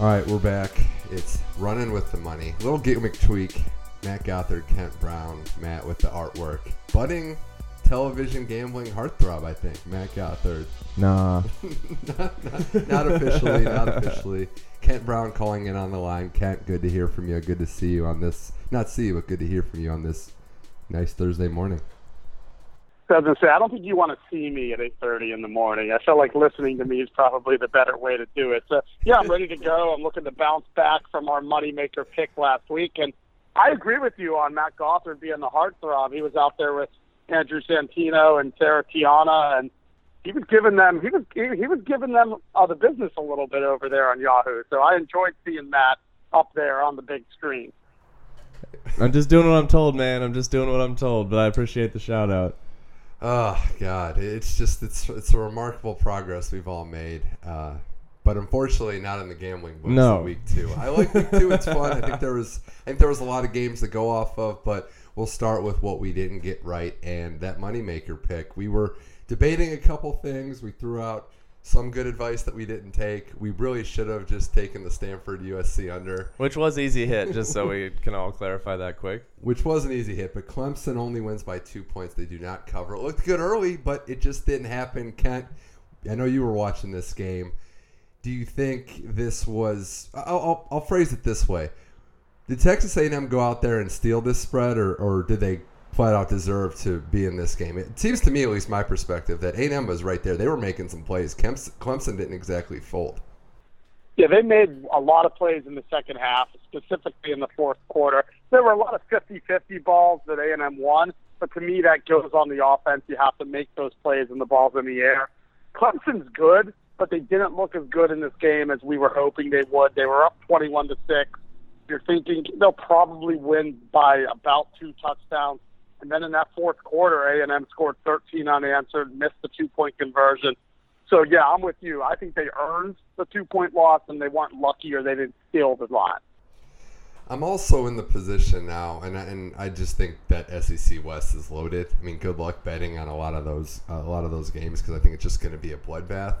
All right, we're back. It's running with the money. Little gimmick tweak. Matt Gothard, Kent Brown, Matt with the artwork. Budding television gambling heartthrob, I think. Matt Gothard. Nah. not, not, not officially, not officially. Kent Brown calling in on the line. Kent, good to hear from you. Good to see you on this. Not see you, but good to hear from you on this nice Thursday morning. Was say, I don't think you want to see me at 8:30 in the morning. I feel like listening to me is probably the better way to do it. So yeah, I'm ready to go. I'm looking to bounce back from our moneymaker pick last week, and I agree with you on Matt Gothard being the heartthrob. He was out there with Andrew Santino and Sarah Tiana, and he was giving them he was he was giving them uh, the business a little bit over there on Yahoo. So I enjoyed seeing Matt up there on the big screen. I'm just doing what I'm told, man. I'm just doing what I'm told, but I appreciate the shout out. Oh God, it's just it's it's a remarkable progress we've all made. Uh, but unfortunately, not in the gambling books. No. week two. I like week two. It's fun. I think there was I think there was a lot of games to go off of, but we'll start with what we didn't get right and that moneymaker pick. We were debating a couple things. We threw out some good advice that we didn't take. We really should have just taken the Stanford USC under, Which was easy hit, just so we can all clarify that quick. which was an easy hit. But Clemson only wins by two points. They do not cover. It looked good early, but it just didn't happen. Kent, I know you were watching this game. Do you think this was? I'll, I'll, I'll phrase it this way: Did Texas A&M go out there and steal this spread, or, or did they flat out deserve to be in this game? It seems to me, at least my perspective, that A&M was right there. They were making some plays. Clemson, Clemson didn't exactly fold. Yeah, they made a lot of plays in the second half, specifically in the fourth quarter. There were a lot of 50-50 balls that A&M won, but to me that goes on the offense. You have to make those plays and the balls in the air. Clemson's good, but they didn't look as good in this game as we were hoping they would. They were up 21 to 6. You're thinking they'll probably win by about two touchdowns. And then in that fourth quarter, A&M scored 13 unanswered, missed the two-point conversion. So yeah, I'm with you. I think they earned the two point loss and they weren't lucky or they didn't steal the line. I'm also in the position now, and I, and I just think that SEC West is loaded. I mean, good luck betting on a lot of those uh, a lot of those games because I think it's just going to be a bloodbath.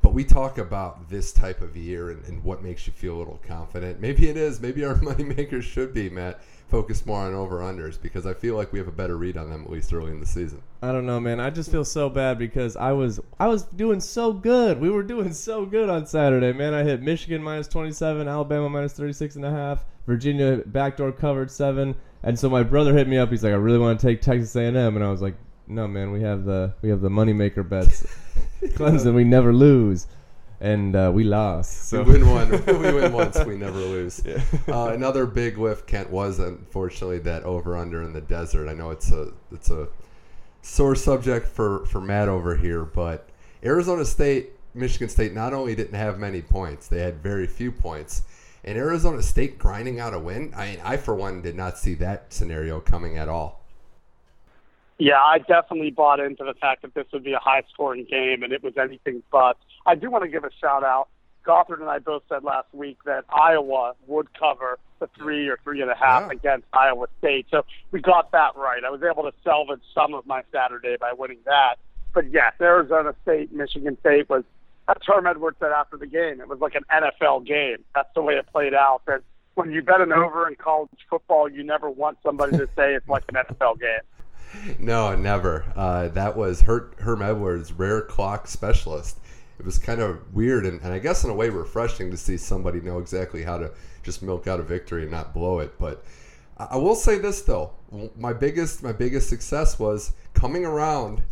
But we talk about this type of year and, and what makes you feel a little confident. Maybe it is. Maybe our moneymakers should be, Matt, focus more on over unders because I feel like we have a better read on them at least early in the season. I don't know, man. I just feel so bad because I was I was doing so good. We were doing so good on Saturday, man. I hit Michigan minus 27, Alabama minus 36 and a half, Virginia backdoor covered 7. And so my brother hit me up. He's like, "I really want to take Texas A&M." And I was like, "No, man. We have the we have the moneymaker bets. Clemson, we never lose." And uh, we lost. So we win one. we win once. We never lose. Uh, another big lift, Kent, was unfortunately that over under in the desert. I know it's a it's a sore subject for for Matt over here, but Arizona State, Michigan State not only didn't have many points, they had very few points. And Arizona State grinding out a win. I mean, I for one did not see that scenario coming at all. Yeah, I definitely bought into the fact that this would be a high scoring game, and it was anything but. I do want to give a shout out. Gothard and I both said last week that Iowa would cover the three or three and a half against Iowa State. So we got that right. I was able to salvage some of my Saturday by winning that. But yes, Arizona State, Michigan State was, as Herm Edwards said after the game, it was like an NFL game. That's the way it played out. That when you bet an over in college football, you never want somebody to say it's like an NFL game. No, never. Uh, that was Her- Herm Edwards, rare clock specialist. It was kind of weird and, and I guess in a way refreshing to see somebody know exactly how to just milk out a victory and not blow it. But I will say this though, my biggest my biggest success was coming around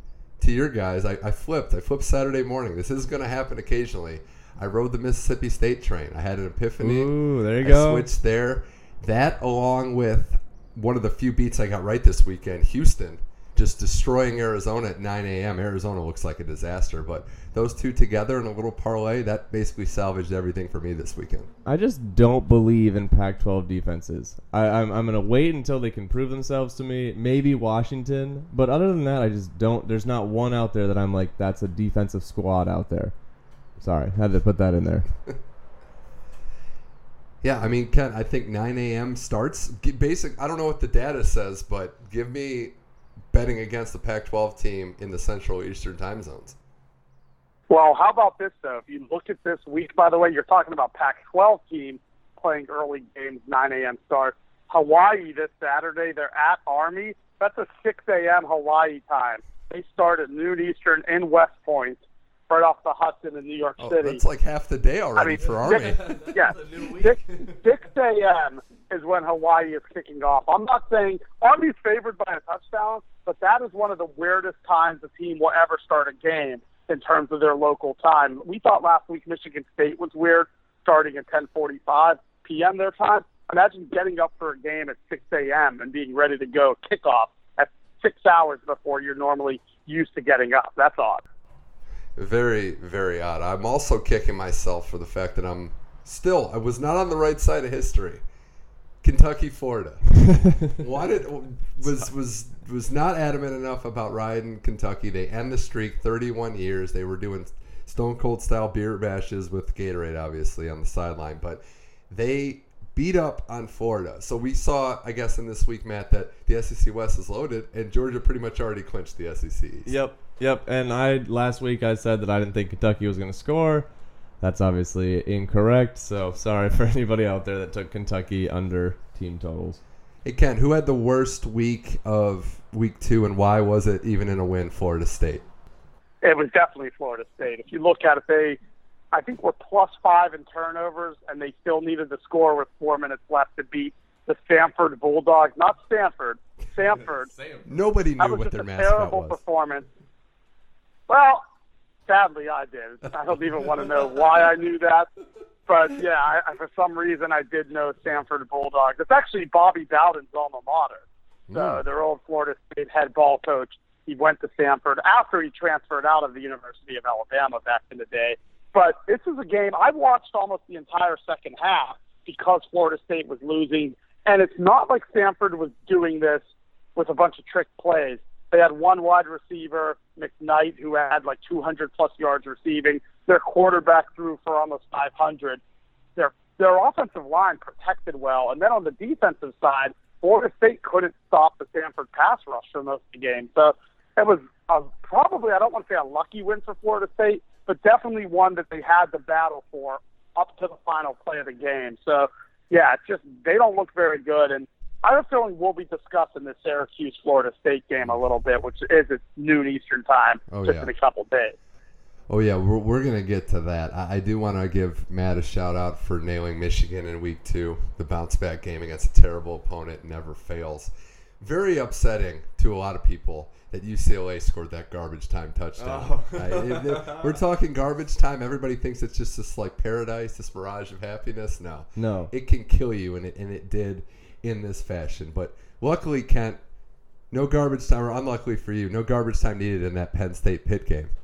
to your guys. I, I flipped. I flipped Saturday morning. This is going to happen occasionally. I rode the Mississippi State train. I had an epiphany. Ooh, there you I go. switched there. That along with one of the few beats I got right this weekend, Houston, just destroying Arizona at 9 a.m. Arizona looks like a disaster, but those two together in a little parlay, that basically salvaged everything for me this weekend. I just don't believe in Pac-12 defenses. I, I'm I'm gonna wait until they can prove themselves to me. Maybe Washington, but other than that, I just don't. There's not one out there that I'm like, that's a defensive squad out there. Sorry, had to put that in there. Yeah, I mean, Ken, I think 9 a.m. starts. Basic. I don't know what the data says, but give me betting against the Pac-12 team in the Central Eastern time zones. Well, how about this though? If you look at this week, by the way, you're talking about Pac-12 teams playing early games, 9 a.m. start. Hawaii this Saturday, they're at Army. That's a 6 a.m. Hawaii time. They start at noon Eastern in West Point, right off the Hudson in New York Oh, City. that's like half the day already mean, for Army. yeah, six, 6 a.m. is when Hawaii is kicking off. I'm not saying Army's favored by a touchdown, but that is one of the weirdest times a team will ever start a game in terms of their local time. We thought last week Michigan State was weird, starting at 10:45 p.m. their time. Imagine getting up for a game at 6 a.m. and being ready to go kickoff at six hours before you're normally used to getting up. That's odd. Very, very odd. I'm also kicking myself for the fact that I'm still, I was not on the right side of history. Kentucky, Florida. Wanted was was was not adamant enough about riding Kentucky. They end the streak 31 years. They were doing stone cold style beer bashes with Gatorade, obviously on the sideline, but they beat up on Florida. So we saw, I guess, in this week, Matt, that the SEC West is loaded, and Georgia pretty much already clinched the SEC. East. Yep, yep. And I last week I said that I didn't think Kentucky was going to score. That's obviously incorrect. So sorry for anybody out there that took Kentucky under team totals. Hey Ken, who had the worst week of week two, and why was it even in a win? Florida State. It was definitely Florida State. If you look at it, they, I think, were plus five in turnovers, and they still needed to score with four minutes left to beat the Samford Bulldogs. Not Stanford, Samford. Nobody That knew was what just their a mascot terrible was. performance. Well, sadly, I did. I don't even want to know why I knew that. But yeah, I, I, for some reason, I did know Samford Bulldogs. It's actually Bobby Bowden's alma mater. So Mm. their old Florida State head ball coach. He went to Samford after he transferred out of the University of Alabama back in the day. But this is a game I watched almost the entire second half because Florida State was losing. And it's not like Samford was doing this with a bunch of trick plays. They had one wide receiver, McKnight, who had like 200 plus yards receiving. Their quarterback threw for almost 500. Their their offensive line protected well, and then on the defensive side, Florida State couldn't stop the Samford pass rush for most of the game. So it was a, probably I don't want to say a lucky win for Florida State, but definitely one that they had to battle for up to the final play of the game. So yeah, it's just they don't look very good, and I have a feeling we'll be discussing the Syracuse Florida State game a little bit, which is at noon Eastern time, Oh, just yeah. in a couple days. Oh yeah, we're, we're gonna get to that. I, I do want to give Matt a shout out for nailing Michigan in week two. The bounce back game against a terrible opponent never fails. Very upsetting to a lot of people that UCLA scored that garbage time touchdown. Oh. If- if we're talking garbage time. Everybody thinks it's just this like paradise, this mirage of happiness. No, No. it can kill you, and it and it did in this fashion. But luckily, Kent, no garbage time, or unluckily for you, no garbage time needed in that Penn State Pitt game.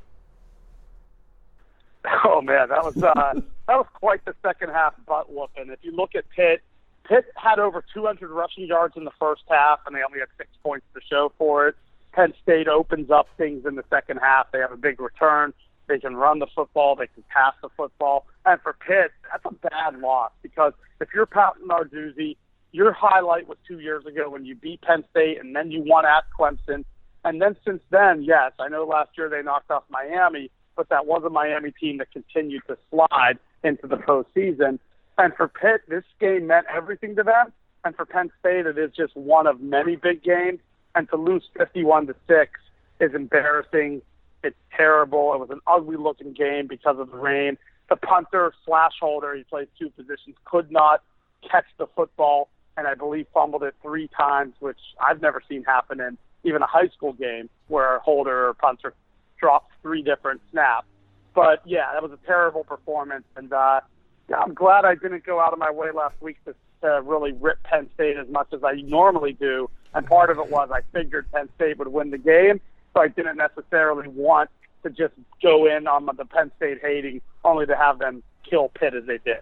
Oh man, that was uh, that was quite the second half butt whooping. If you look at Pitt, Pitt had over 200 rushing yards in the first half, and they only had six points to show for it. Penn State opens up things in the second half. They have a big return. They can run the football. They can pass the football. And for Pitt, that's a bad loss because if you're Pat Narduzzi, your highlight was two years ago when you beat Penn State, and then you won at Clemson. And then since then, yes, I know last year they knocked off Miami, but that was a Miami team that continued to slide into the postseason. And for Pitt, this game meant everything to them. And for Penn State, it is just one of many big games. And to lose 51 to six is embarrassing. It's terrible. It was an ugly looking game because of the rain. The punter slash holder, he plays two positions, could not catch the football, and I believe fumbled it three times, which I've never seen happen in even a high school game where a holder or punter drops three different snaps. But yeah, that was a terrible performance, and uh, yeah, I'm glad I didn't go out of my way last week to, to really rip Penn State as much as I normally do. And part of it was I figured Penn State would win the game, so I didn't necessarily want to just go in on the Penn State hating, only to have them kill Pitt as they did.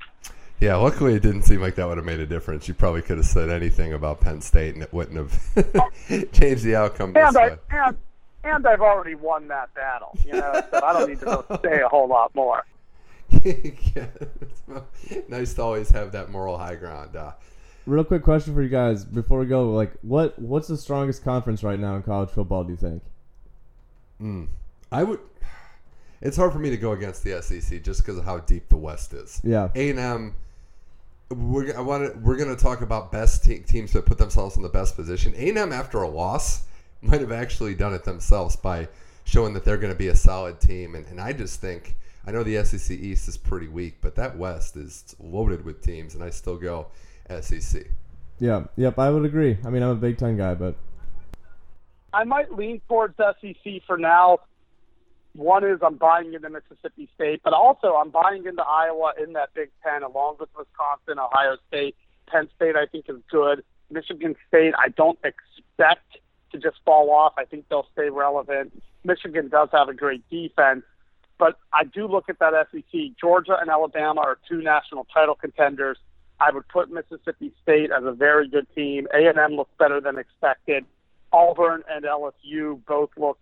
Yeah, luckily it didn't seem like that would have made a difference. You probably could have said anything about Penn State and it wouldn't have changed the outcome And I, and, and I've already won that battle, you know, so I don't need to go say a whole lot more. Yeah, nice to always have that moral high ground. Uh, Real quick question for you guys before we go. Like, what what's the strongest conference right now in college football? Do you think? I would. it's hard for me to go against the SEC just because of how deep the West is. Yeah. A and M. We're I want to, we're going to talk about best te- teams that put themselves in the best position. A and M after a loss might have actually done it themselves by showing that they're going to be a solid team. And, and I just think I know the SEC East is pretty weak, but that West is loaded with teams, and I still go SEC. Yeah. Yep. I would agree. I mean, I'm a Big Ten guy, but I might lean towards SEC for now. One is I'm buying into Mississippi State, but also I'm buying into Iowa in that Big Ten along with Wisconsin, Ohio State, Penn State. I think is good. Michigan State, I don't expect to just fall off. I think they'll stay relevant. Michigan does have a great defense, but I do look at that SEC. Georgia and Alabama are two national title contenders. I would put Mississippi State as a very good team. A&M looks better than expected. Auburn and LSU both look,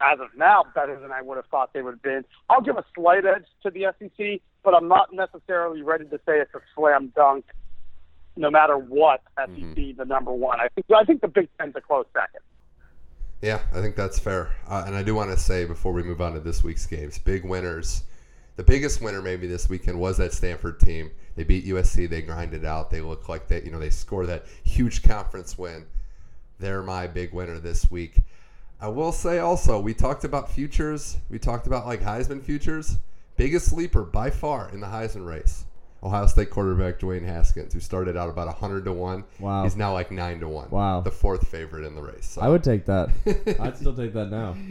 as of now, better than I would have thought they would have been. I'll give a slight edge to the SEC, but I'm not necessarily ready to say it's a slam dunk. No matter what, SEC mm-hmm. the number one. I think I think the Big Ten's a close second. Yeah, I think that's fair. Uh, and I do want to say before we move on to this week's games, big winners. The biggest winner maybe this weekend was that Stanford team. They beat USC. They grinded out. They look like they, you know, they score that huge conference win. They're my big winner this week. I will say also, we talked about futures. We talked about like Heisman futures. Biggest sleeper by far in the Heisman race. Ohio State quarterback Dwayne Haskins, who started out about hundred to one. Wow. He's now like nine to one. Wow. The fourth favorite in the race. So. I would take that. I'd still take that now.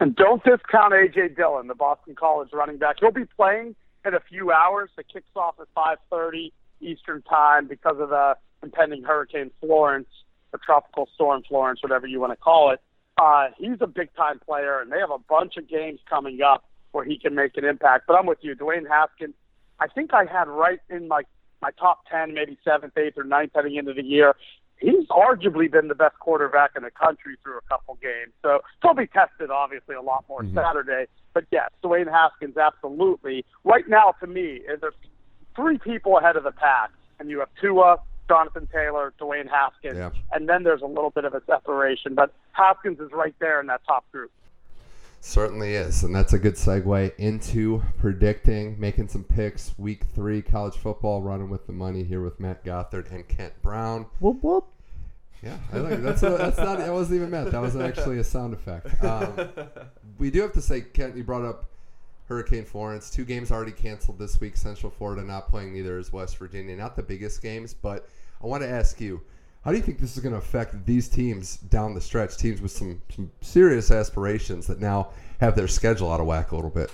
And don't discount AJ Dillon, the Boston College running back. He'll be playing in a few hours. It kicks off at 5:30 Eastern Time because of the impending Hurricane Florence, or Tropical Storm Florence, whatever you want to call it. Uh, he's a big time player, and they have a bunch of games coming up where he can make an impact. But I'm with you, Dwayne Haskins. I think I had right in my my top ten, maybe seventh, eighth, or ninth heading into the year. He's arguably been the best quarterback in the country through a couple games. So he'll be tested obviously a lot more mm-hmm. Saturday. But yes, Dwayne Haskins absolutely. Right now, to me, there's three people ahead of the pack, and you have Tua, Jonathan Taylor, Dwayne Haskins, yeah. and then there's a little bit of a separation. But Haskins is right there in that top group. Certainly is, and that's a good segue into predicting, making some picks. Week three, college football, running with the money here with Matt Gothard and Kent Brown. Whoop whoop. Yeah, I like it. That's a, that's not. That wasn't even meant. That was actually a sound effect. Um, we do have to say, Kent, you brought up Hurricane Florence. Two games already canceled this week. Central Florida not playing. Neither is West Virginia. Not the biggest games, but I want to ask you how do you think this is going to affect these teams down the stretch? Teams with some, some serious aspirations that now have their schedule out of whack a little bit.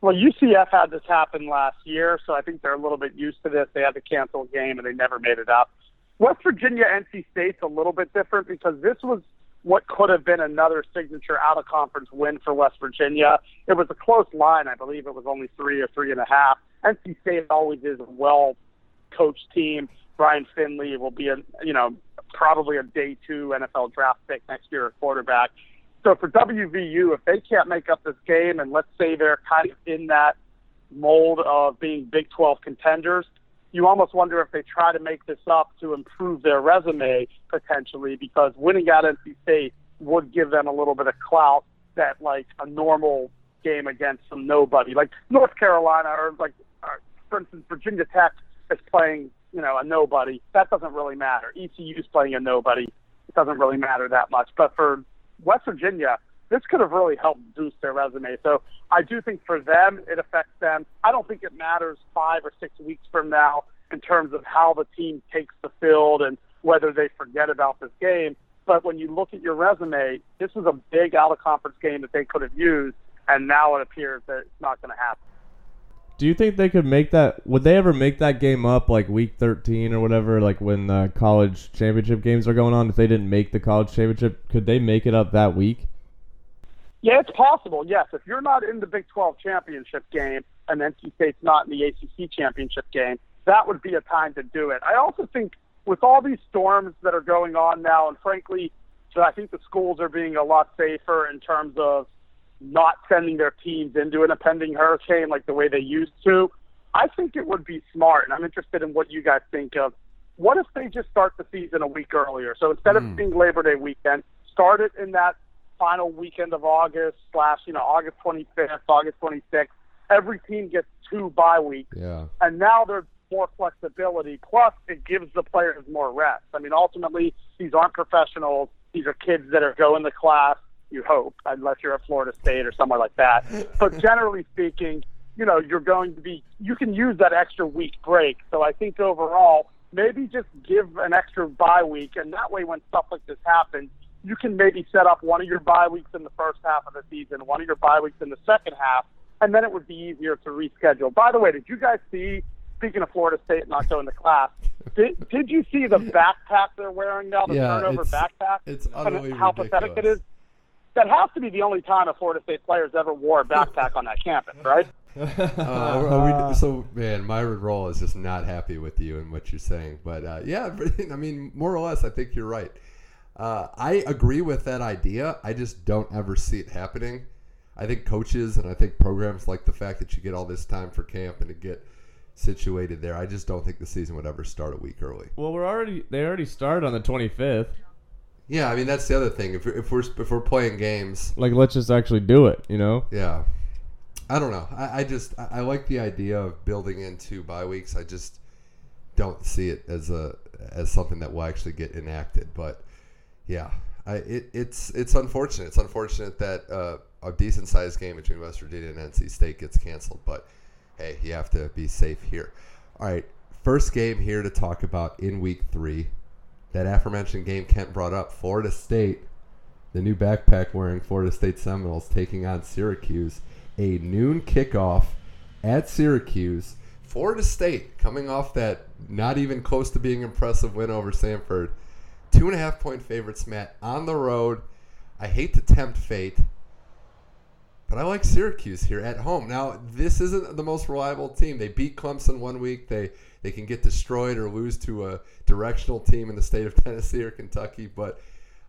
Well, UCF had this happen last year, so I think they're a little bit used to this. They had to cancel a game and they never made it up. West Virginia, NC State's a little bit different because this was what could have been another signature out of conference win for West Virginia. It was a close line. I believe it was only three or three and a half. NC State always is a well coached team. Ryan Finley will be a you know probably a day two NFL draft pick next year at quarterback. So for WVU, if they can't make up this game, and let's say they're kind of in that mold of being Big 12 contenders, you almost wonder if they try to make this up to improve their resume potentially, because winning at NC State would give them a little bit of clout that like a normal game against some nobody, like North Carolina or like, or, for instance, Virginia Tech is playing you know, a nobody, that doesn't really matter. ECU is playing a nobody. It doesn't really matter that much. But for West Virginia, this could have really helped boost their resume. So I do think for them, it affects them. I don't think it matters five or six weeks from now in terms of how the team takes the field and whether they forget about this game. But when you look at your resume, this was a big out of conference game that they could have used, and now it appears that it's not going to happen. Do you think they could make that? Would they ever make that game up like week 13 or whatever, like when the college championship games are going on? If they didn't make the college championship, could they make it up that week? Yeah, it's possible. Yes, if you're not in the Big 12 championship game and NC State's not in the ACC championship game, that would be a time to do it. I also think with all these storms that are going on now, and frankly, so I think the schools are being a lot safer in terms of not sending their teams into an impending hurricane like the way they used to. I think it would be smart, and I'm interested in what you guys think of. What if they just start the season a week earlier? So instead mm. of hmm. being Labor Day weekend, start it in that final weekend of August slash you know August 25th, August 26th. Every team gets two bye weeks, Yeah. and now there's more flexibility. Plus, it gives the players more rest. I mean, ultimately, these aren't professionals. These are kids that are going to class. You hope, unless you're at Florida State or somewhere like that. But generally speaking, you know, you're going to be. You can use that extra week break. So I think overall, maybe just give an extra bye week, and that way, when stuff like this happens, you can maybe set up one of your bye weeks in the first half of the season, one of your bye weeks in the second half, and then it would be easier to reschedule. By the way, did you guys see? Speaking of Florida State not going to class, did, did you see the backpack they're wearing now? The Yeah, turnover it's- backpack. it's utterly how pathetic it is. That has to be the only time a Florida State player's ever wore a backpack on that campus, right? Uh, we, so man, Myron Rolle is just not happy with you and what you're saying. But uh, yeah, I mean, more or less, I think you're right. Uh, I agree with that idea. I just don't ever see it happening. I think coaches and I think programs like the fact that you get all this time for camp and to get situated there. I just don't think the season would ever start a week early. Well, we're already they already started on the 25th. Yeah, I mean that's the other thing. If we're, if we're if we're playing games, Like, let's just actually do it. You know? Yeah. I don't know. I, I just I, I like the idea of building into bye weeks. I just don't see it as a as something that will actually get enacted. But yeah, I, it, it's it's unfortunate. It's unfortunate that uh, a decent sized game between West Virginia and NC State gets canceled. But hey, you have to be safe here. All right, first game here to talk about in week three. That aforementioned game Kent brought up, Florida State the new backpack wearing Florida State Seminoles taking on Syracuse. A noon kickoff at Syracuse. Florida State coming off that not even close to being impressive win over Samford. Two and a half point favorites, Matt, on the road. I hate to tempt fate, but I like Syracuse here at home. Now, this isn't the most reliable team. They beat Clemson one week. They they can get destroyed or lose to a directional team in the state of Tennessee or Kentucky, but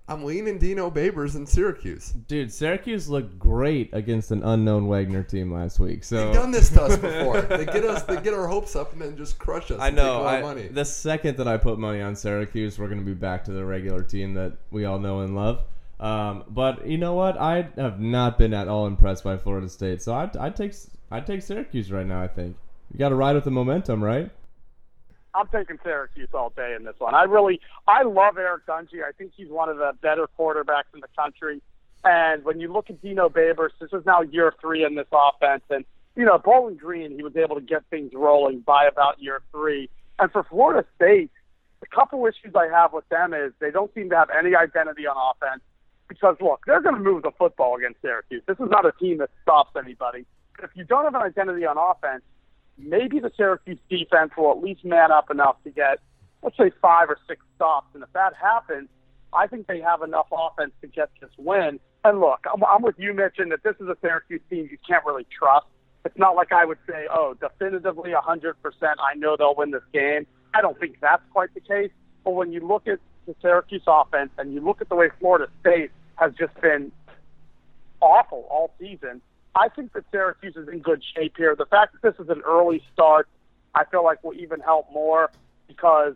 I'm leaning Dino Babers in Syracuse. Dude, Syracuse looked great against an unknown Wagner team last week. So They've done this to us before. they get us, they get our hopes up, and then just crush us. I and take know. all our I, money. the second that I put money on Syracuse, we're going to be back to the regular team that we all know and love. Um, but you know what? I have not been at all impressed by Florida State, so I'd, I'd take I'd take Syracuse right now. I think you got to ride with the momentum, right? I'm taking Syracuse all day in this one. I really, I love Eric Dungey. I think he's one of the better quarterbacks in the country. And when you look at Dino Babers, this is now year three in this offense. And, you know, Bowling Green, he was able to get things rolling by about year three. And for Florida State, the couple issues I have with them is they don't seem to have any identity on offense. Because, look, they're going to move the football against Syracuse. This is not a team that stops anybody. If you don't have an identity on offense, maybe the Syracuse defense will at least man up enough to get, let's say, five or six stops. And if that happens, I think they have enough offense to get this win. And look, I'm, I'm with you, Mitch, in that this is a Syracuse team you can't really trust. It's not like I would say, oh, definitively 100%, I know they'll win this game. I don't think that's quite the case. But when you look at the Syracuse offense and you look at the way Florida State has just been awful all season, I think that Syracuse is in good shape here. The fact that this is an early start, I feel like will even help more because,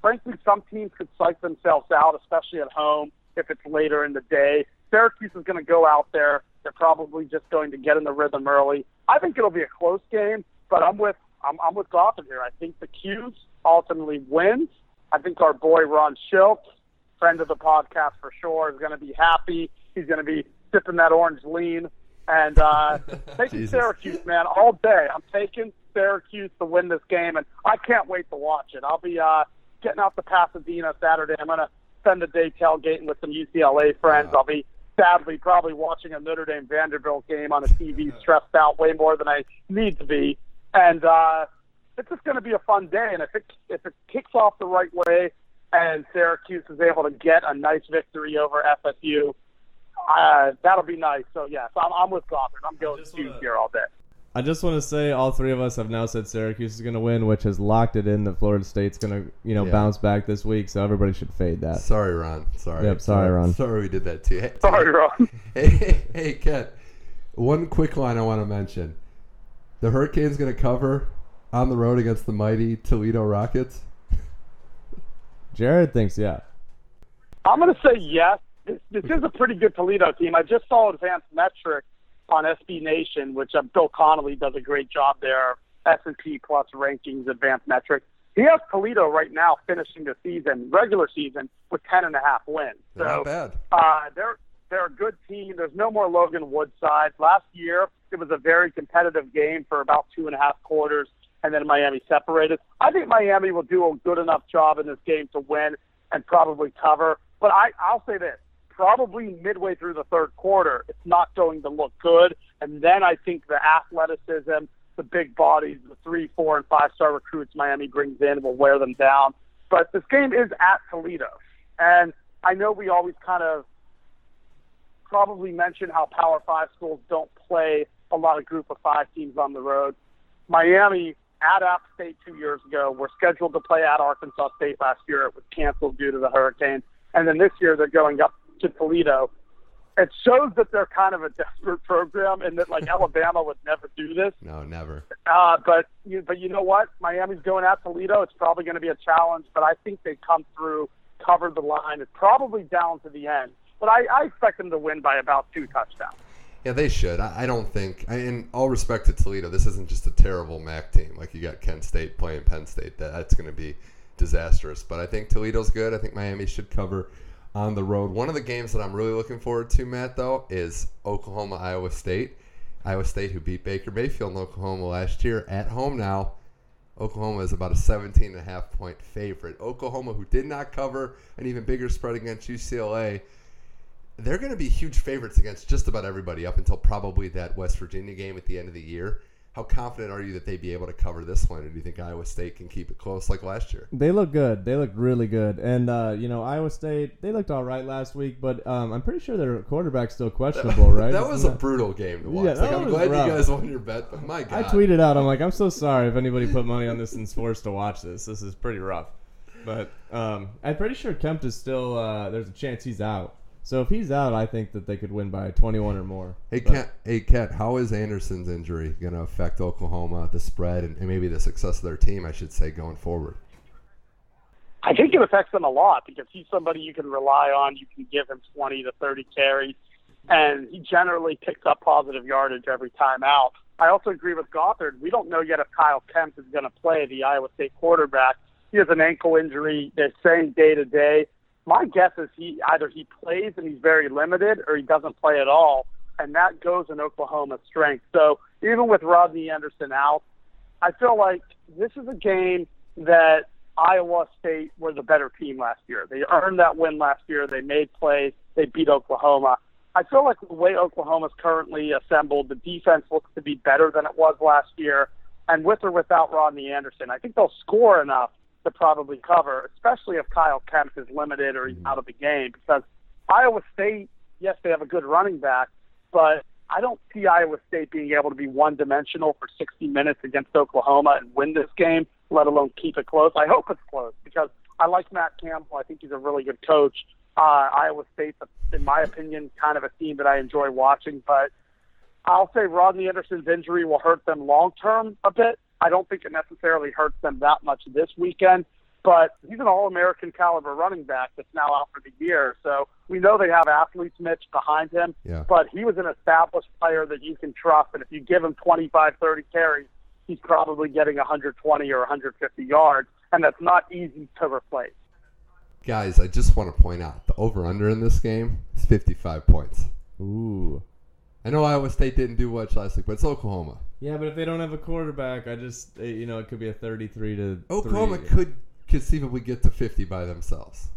frankly, some teams could psych themselves out, especially at home, if it's later in the day. Syracuse is going to go out there. They're probably just going to get in the rhythm early. I think it'll be a close game, but I'm with I'm, I'm with Gothard here. I think the Qs ultimately wins. I think our boy Ron Schultz, friend of the podcast for sure, is going to be happy. He's going to be sipping that orange lean and uh, taking. Syracuse, man, all day. I'm taking Syracuse to win this game, and I can't wait to watch it. I'll be uh, getting out to Pasadena Saturday. I'm going to spend the day tailgating with some UCLA friends. Wow. I'll be sadly probably watching a Notre Dame Vanderbilt game on the TV, stressed out way more than I need to be, and uh, it's just going to be a fun day. And if it if it kicks off the right way, and Syracuse is able to get a nice victory over FSU, uh, that'll be nice. So yes, I'm, I'm with Gothard. I'm going just Q's wanna- here all day. I just want to say all three of us have now said Syracuse is going to win, which has locked it in that Florida State's going to, you know, Yeah. bounce back this week. So everybody should fade that. Sorry, Ron. Sorry. Yep, sorry, Ron. Sorry we did that too. Hey, Sorry, Ron. Hey, hey, hey, Kent. One quick line I want to mention: the Hurricanes going to cover on the road against the mighty Toledo Rockets. Jared thinks, yeah. I'm going to say yes this, this is a pretty good Toledo team. I just saw advanced metrics on SB Nation, which uh, Bill Connolly does a great job there. S&P Plus rankings, advanced metrics. He has Toledo right now finishing the season, regular season, with ten and a half wins. So, Not bad. Uh, they're they're a good team. There's no more Logan Woodside. Last year, it was a very competitive game for about two and a half quarters, and then Miami separated. I think Miami will do a good enough job in this game to win and probably cover. But I, I'll say this: probably midway through the third quarter, it's not going to look good, and then I think the athleticism, the big bodies, the three, four, and five star recruits Miami brings in will wear them down. But this game is at Toledo, and I know we always kind of probably mention how Power Five schools don't play a lot of Group of Five teams on the road. Miami at App State two years ago were scheduled to play at Arkansas State last year. It was canceled due to the hurricane, and then this year they're going up to Toledo. It shows that they're kind of a desperate program, and that like Alabama would never do this. No, never. Uh, but you, but you know what? Miami's going at Toledo. It's probably going to be a challenge, but I think they come through, cover the line. It's probably down to the end, but I, I expect them to win by about two touchdowns. Yeah, they should. I, I don't think, I, in all respect to Toledo, this isn't just a terrible MAC team. Like you got Kent State playing Penn State. That, that's going to be disastrous. But I think Toledo's good. I think Miami should cover on the road. One of the games that I'm really looking forward to, Matt, though, is Oklahoma Iowa State. Iowa State, who beat Baker Mayfield in Oklahoma last year, at home now. Oklahoma is about a 17 and a half point favorite. Oklahoma, who did not cover an even bigger spread against UCLA, they're going to be huge favorites against just about everybody up until probably that West Virginia game at the end of the year. How confident are you that they'd be able to cover this one? Or do you think Iowa State can keep it close like last year? They look good. They look really good. And uh, you know, Iowa State, they looked all right last week, but um, I'm pretty sure their quarterback's still questionable, right? that was a brutal game to watch. Yeah, like, I'm glad rough. you guys won your bet, but my I tweeted out, I'm like, I'm so sorry if anybody put money on this and's forced to watch this. This is pretty rough. But um, I'm pretty sure Kempt is still. Uh, there's a chance he's out. So if he's out, I think that they could win by 21 or more. Hey, But- Kent, hey, Kent, how is Anderson's injury going to affect Oklahoma, the spread, and, and maybe the success of their team, I should say, going forward? I think it affects them a lot because he's somebody you can rely on. You can give him 20 to 30 carries, and he generally picks up positive yardage every time out. I also agree with Gothard. We don't know yet if Kyle Kempt is going to play the Iowa State quarterback. He has an ankle injury. They're saying day to day. My guess is he either he plays and he's very limited, or he doesn't play at all, and that goes in Oklahoma's strength. So even with Rodney Anderson out, I feel like this is a game that Iowa State were the better team last year. They earned that win last year. They made plays. They beat Oklahoma. I feel like the way Oklahoma's currently assembled, the defense looks to be better than it was last year. And with or without Rodney Anderson, I think they'll score enough to probably cover, especially if Kyle Kempt is limited or he's out of the game. Because Iowa State, yes, they have a good running back, but I don't see Iowa State being able to be one dimensional for 60 minutes against Oklahoma and win this game, let alone keep it close. I hope it's close because I like Matt Campbell. I think he's a really good coach. Uh, Iowa State's, in my opinion, kind of a team that I enjoy watching, but I'll say Rodney Anderson's injury will hurt them long term a bit. I don't think it necessarily hurts them that much this weekend, but he's an All American caliber running back that's now out for the year. So we know they have athletes, Mitch, behind him, Yeah. but he was an established player that you can trust. And if you give him 25, 30 carries, he's probably getting 120 or 150 yards, and that's not easy to replace. Guys, I just want to point out the over under in this game is 55 points. Ooh. I know Iowa State didn't do much last week, but it's Oklahoma. Yeah, but if they don't have a quarterback, I just, uh, you know, it could be a 33 to. Oklahoma three. could conceivably get to 50 by themselves.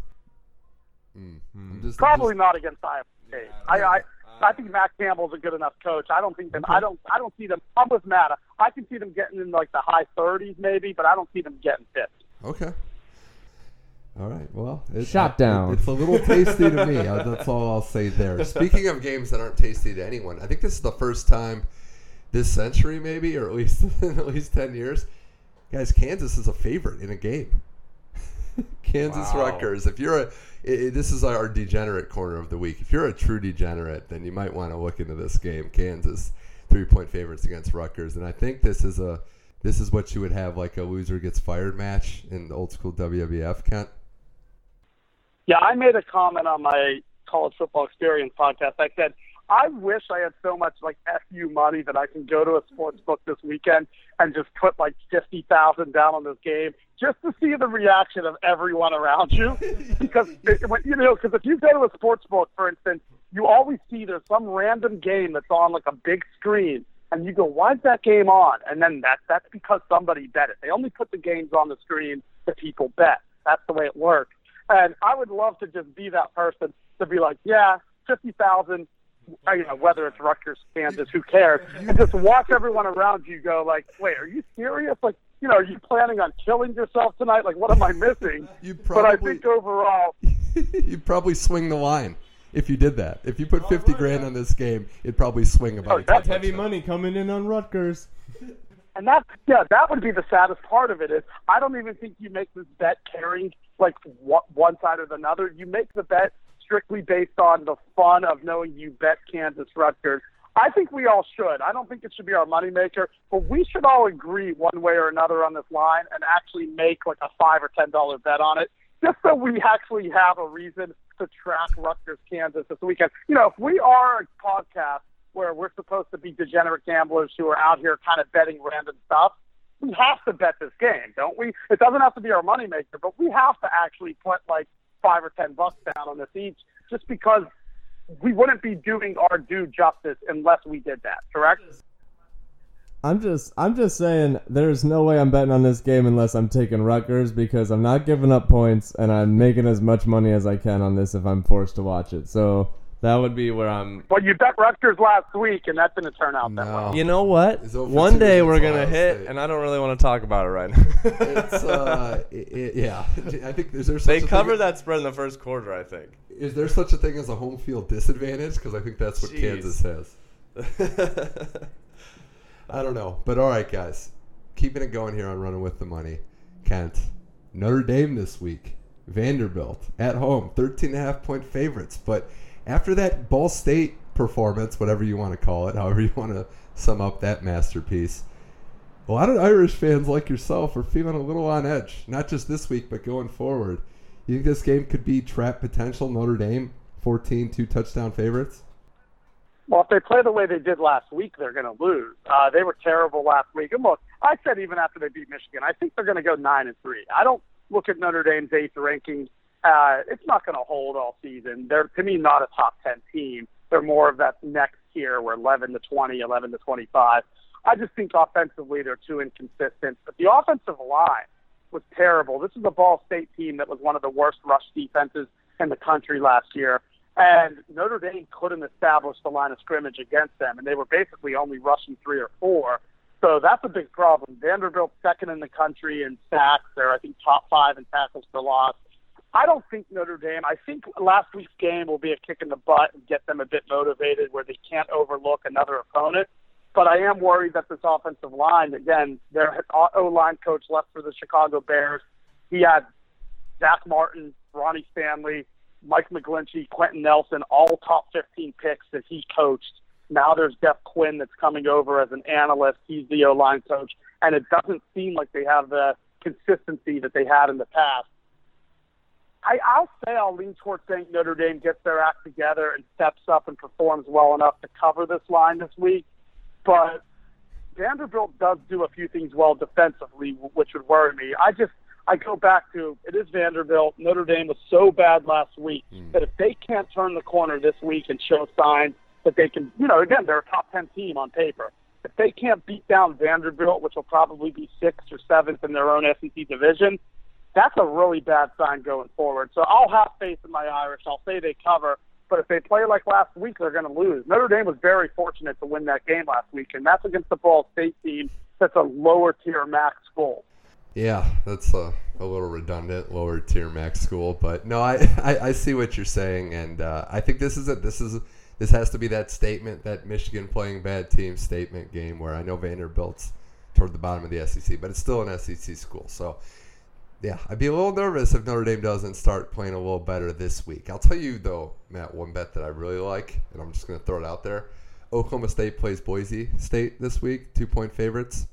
Mm. I'm just, Probably I'm not against Iowa State. I, I, I think Matt Campbell's a good enough coach. I don't think them. I don't. I don't see them. I'm with Matt. I can see them getting in like the high 30s maybe, but I don't see them getting 50. okay. All right. Well, it, Shot down. It's a little tasty to me. Uh, That's all I'll say there. Speaking of games that aren't tasty to anyone, I think this is the first time this century, maybe, or at least in at least 10 years, guys, Kansas is a favorite in a game. Kansas Wow. Rutgers. If you're a, i i- this is our degenerate corner of the week. If you're a true degenerate, then you might want to look into this game. Kansas, three point favorites against Rutgers, and I think this is a, this is what you would have like a loser gets fired match in the old school WWF. Kent. Yeah, I made a comment on my college football experience podcast. I said I wish I had so much like FU money that I can go to a sports book this weekend and just put like fifty thousand down on this game just to see the reaction of everyone around you. because it, when, you know, because if you go to a sports book, for instance, you always see there's some random game that's on like a big screen, and you go, "Why's that game on?" And then that that's because somebody bet it. They only put the games on the screen that people bet. That's the way it works. And I would love to just be that person to be like, "Yeah, fifty thousand uh, you know, whether it's Rutgers, Kansas, who cares? And just watch everyone around you go like, wait, are you serious? Like, you know, are you planning on killing yourself tonight? Like, what am I missing? You but I think overall, you'd probably swing the line if you did that. If you put fifty grand on this game, it'd probably swing about. Oh, a that's touchdown. Heavy money coming in on Rutgers. and that yeah, that would be the saddest part of it is I don't even think you make this bet caring like what one side or the other. You make the bet strictly based on the fun of knowing you bet Kansas Rutgers. I think we all should. I don't think it should be our moneymaker, but we should all agree one way or another on this line and actually make like a five or ten dollar bet on it, just so we actually have a reason to track Rutgers Kansas this weekend. You know, if we are a podcast where we're supposed to be degenerate gamblers who are out here kind of betting random stuff, we have to bet this game, don't we? It doesn't have to be our moneymaker, but we have to actually put like five or ten bucks down on this each, just because we wouldn't be doing our due justice unless we did that. Correct? I'm just I'm just saying there's no way I'm betting on this game unless I'm taking Rutgers because I'm not giving up points and I'm making as much money as I can on this if I'm forced to watch it. So that would be where I'm Well, you bet Rutgers last week, and that didn't turn out that No. well. You know what? It's over One two day against we're gonna Ohio hit, State. and I don't really want to talk about it right now. It's uh, i i yeah. I think is there such they a thing- covered that spread in the first quarter, I think. Is there such a thing as a home field disadvantage? Because I think that's what Jeez. Kansas has. I don't know, but all right, guys, keeping it going here on running with the money. Kent, Notre Dame this week, Vanderbilt at home, 13 and a half point favorites. But after that Ball State performance, whatever you want to call it, however you want to sum up that masterpiece, a lot of Irish fans like yourself are feeling a little on edge, not just this week, but going forward. You think this game could be trap potential? Notre Dame, 14 two touchdown favorites? Well, if they play the way they did last week, they're going to lose. Uh, they were terrible last week. And look, I said even after they beat Michigan, I think they're going to go nine and three. I don't look at Notre Dame's eighth ranking. Uh, it's not going to hold all season. They're to me not a top ten team. They're more of that next tier where 11 to 20, 11 to 25. I just think offensively they're too inconsistent. But the offensive line was terrible. This is a Ball State team that was one of the worst rush defenses in the country last year. And Notre Dame couldn't establish the line of scrimmage against them, and they were basically only rushing three or four. So that's a big problem. Vanderbilt second in the country in sacks. They're I think top five in tackles for loss. I don't think Notre Dame. I think last week's game will be a kick in the butt and get them a bit motivated, where they can't overlook another opponent. But I am worried that this offensive line, again, their O line coach left for the Chicago Bears. He had Zach Martin, Ronnie Stanley, Mike McGlinchey, Quenton Nelson, all top 15 picks that he coached. Now there's Jeff Quinn that's coming over as an analyst. He's the O line coach, and it doesn't seem like they have the consistency that they had in the past. I, I'll say I'll lean towards saying Notre Dame gets their act together and steps up and performs well enough to cover this line this week. But Vanderbilt does do a few things well defensively, which would worry me. I just I go back to it is Vanderbilt. Notre Dame was so bad last week hmm. that if they can't turn the corner this week and show signs that they can, you know, again they're a top ten team on paper. If they can't beat down Vanderbilt, which will probably be sixth or seventh in their own SEC division, that's a really bad sign going forward. So I'll have faith in my Irish. I'll say they cover. But if they play like last week, they're going to lose. Notre Dame was very fortunate to win that game last week, and that's against the Ball State team that's a lower tier MAC school. Yeah, that's a, a little redundant, lower tier MAC school, but no, I, I, I see what you're saying, and uh, I think this is a this is this has to be that statement, that Michigan playing bad team statement game, where I know Vanderbilt's toward the bottom of the SEC, but it's still an SEC school, so yeah, I'd be a little nervous if Notre Dame doesn't start playing a little better this week. I'll tell you though, Matt, one bet that I really like, and I'm just going to throw it out there. Oklahoma State plays Boise State this week, two point favorites.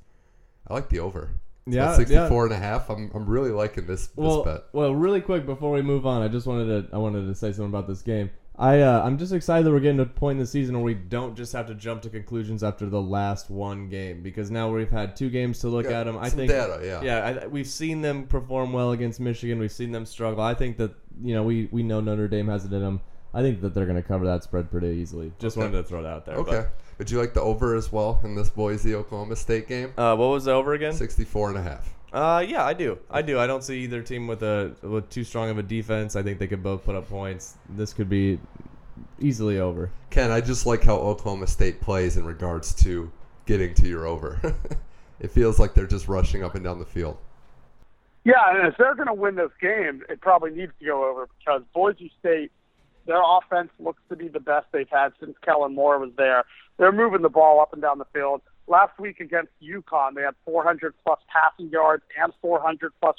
I like the over. Yeah, about 64 and a half. I'm, I'm really liking this, this Well, bet. well, really quick before we move on, I just wanted to I wanted to say something about this game. I uh, I'm just excited that we're getting to a point in the season where we don't just have to jump to conclusions after the last one game because now we've had two games to look Yeah, at them. I some think data, yeah. yeah, I, we've seen them perform well against Michigan. We've seen them struggle. I think that you know we we know Notre Dame has it in them. I think that they're going to cover that spread pretty easily. Just Okay. wanted to throw that out there. Okay. Would you like the over as well in this Boise Oklahoma State game? Uh, what was the over again? 64 and a half. Uh, yeah, I do. I do. I don't see either team with a with too strong of a defense. I think they could both put up points. This could be easily over. Ken, I just like how Oklahoma State plays in regards to getting to your over. it feels like they're just rushing up and down the field. Yeah, and if they're going to win this game, it probably needs to go over because Boise State, their offense looks to be the best they've had since Kellen Moore was there. They're moving the ball up and down the field. Last week against UConn, they had 400 plus passing yards and 400 plus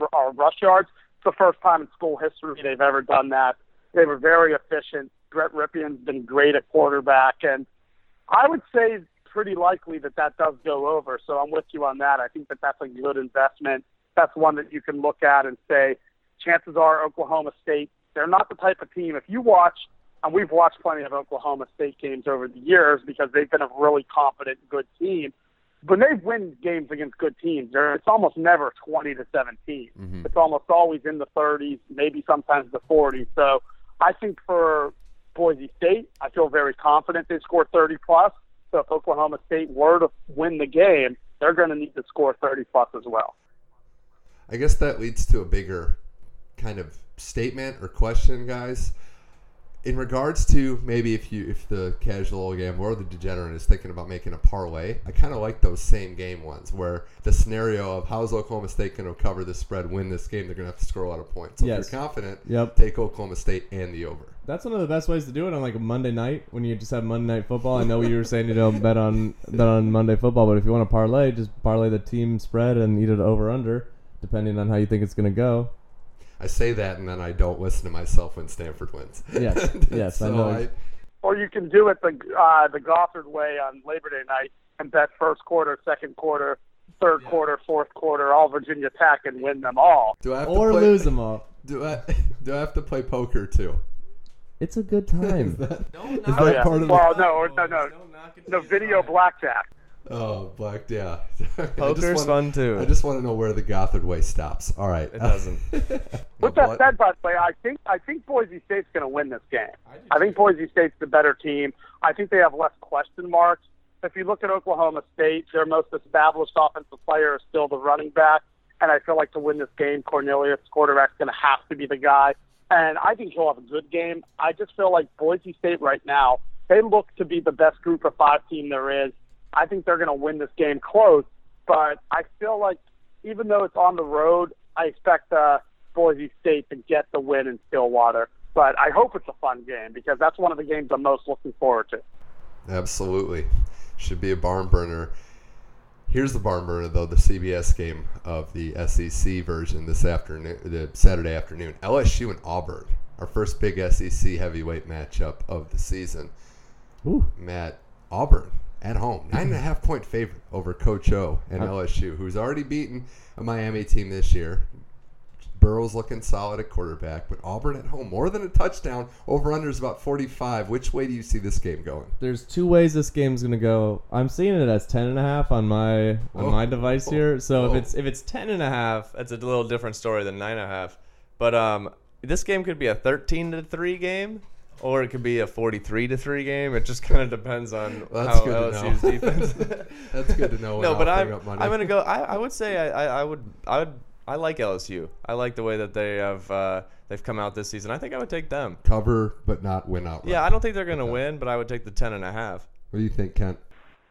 r- uh, rush yards. It's the first time in school history they've ever done that. They were very efficient. Brett Rypien's been great at quarterback, and I would say pretty likely that that does go over. So I'm with you on that. I think that that's a good investment. That's one that you can look at and say, chances are Oklahoma State, they're not the type of team. If you watch, and we've watched plenty of Oklahoma State games over the years because they've been a really competent, good team. When they win games against good teams, it's almost never 20 to 17. Mhm. It's almost always in the 30s, maybe sometimes the 40s. So I think for Boise State, I feel very confident they score 30 plus. So if Oklahoma State were to win the game, they're going to need to score 30 plus as well. I guess that leads to a bigger kind of statement or question, guys. In regards to maybe if you if the casual gambler or the degenerate is thinking about making a parlay, I kind of like those same game ones where the scenario of how is Oklahoma State going to cover the spread, win this game, they're going to have to score a lot of points. So Yes. if you're confident, Yep. take Oklahoma State and the over. That's one of the best ways to do it on like a Monday night when you just have Monday night football. I know you were saying you don't bet on bet on Monday football, but if you want to parlay, just parlay the team spread and eat it over under, depending on how you think it's going to go. I say that and then I don't listen to myself when Stanford wins. Yes, yes, I so know. Or you can do it the uh, the Gothard way on Labor Day night and bet first quarter, second quarter, third quarter, fourth quarter, all Virginia Tech and win them all. do I have Or to play, lose them all. Do I do I have to play poker too? It's a good time. Is that, Don't is knock that yeah. part of Well, the no, or- no, no. No video blackjack. Oh, black, yeah. I just Poker's wanna- fun too. I just want to know where the Gothard way stops. All right. It doesn't. With that said, by the way, I think I think Boise State's going to win this game. I think Boise State's the better team. I think they have less question marks. If you look at Oklahoma State, their most established offensive player is still the running back, and I feel like to win this game, Cornelius quarterback's going to have to be the guy. And I think he'll have a good game. I just feel like Boise State right now, they look to be the best group of five team there is. I think they're going to win this game close, but I feel like even though it's on the road, I expect uh, Boise State to get the win in Stillwater. But I hope it's a fun game because that's one of the games I'm most looking forward to. Absolutely. Should be a barn burner. Here's the barn burner, though the CBS game of the SEC version this afternoon, the Saturday afternoon. LSU and Auburn, our first big SEC heavyweight matchup of the season. Ooh. Matt, Auburn at home, nine and a half point favorite over Coach O and LSU, who's already beaten a Miami team this year. Burrow's looking solid at quarterback, but Auburn at home, more than a touchdown. Over under is about 45. Which way do you see this game going? There's two ways this game's gonna go. I'm seeing it as ten and a half on my on Whoa. my device here. So Whoa. if it's if it's ten and a half, that's a little different story than nine and a half. But um, this game could be a 13 to three game, or it could be a 43 to three game. It just kind of depends on Well, how good to LSU's know. defense. That's good to know. no, but I'm. I'm gonna go. I, I would say I, I, I would I would I like LSU. I like the way that they have uh, they've come out this season. I think I would take them. cover, but not win out. Yeah, I don't think they're gonna Okay. win, but I would take the ten and a half. What do you think, Kent?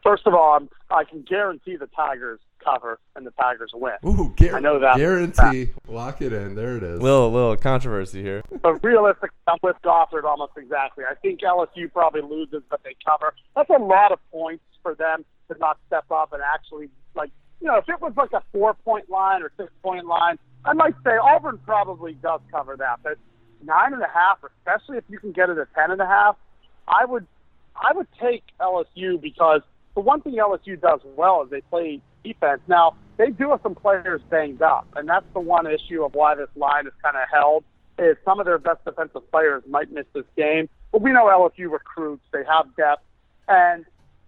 First of all, I'm, I can guarantee the Tigers cover and the Tigers win. Ooh, gar- I know that. Guarantee. Lock it in. There it is. Little little controversy here. But realistically, I'm with Gothard almost exactly. I think LSU probably loses, but they cover. That's a lot of points for them to not step up and actually, like, you know, if it was like a four point line or six point line, I might say Auburn probably does cover that. But nine and a half, especially if you can get it at ten and a half, I would, I would take LSU because the one thing LSU does well is they play defense. Now they do have some players banged up, and that's the one issue of why this line is kind of held. is some of their best defensive players might miss this game. But we know LSU recruits; they have depth, and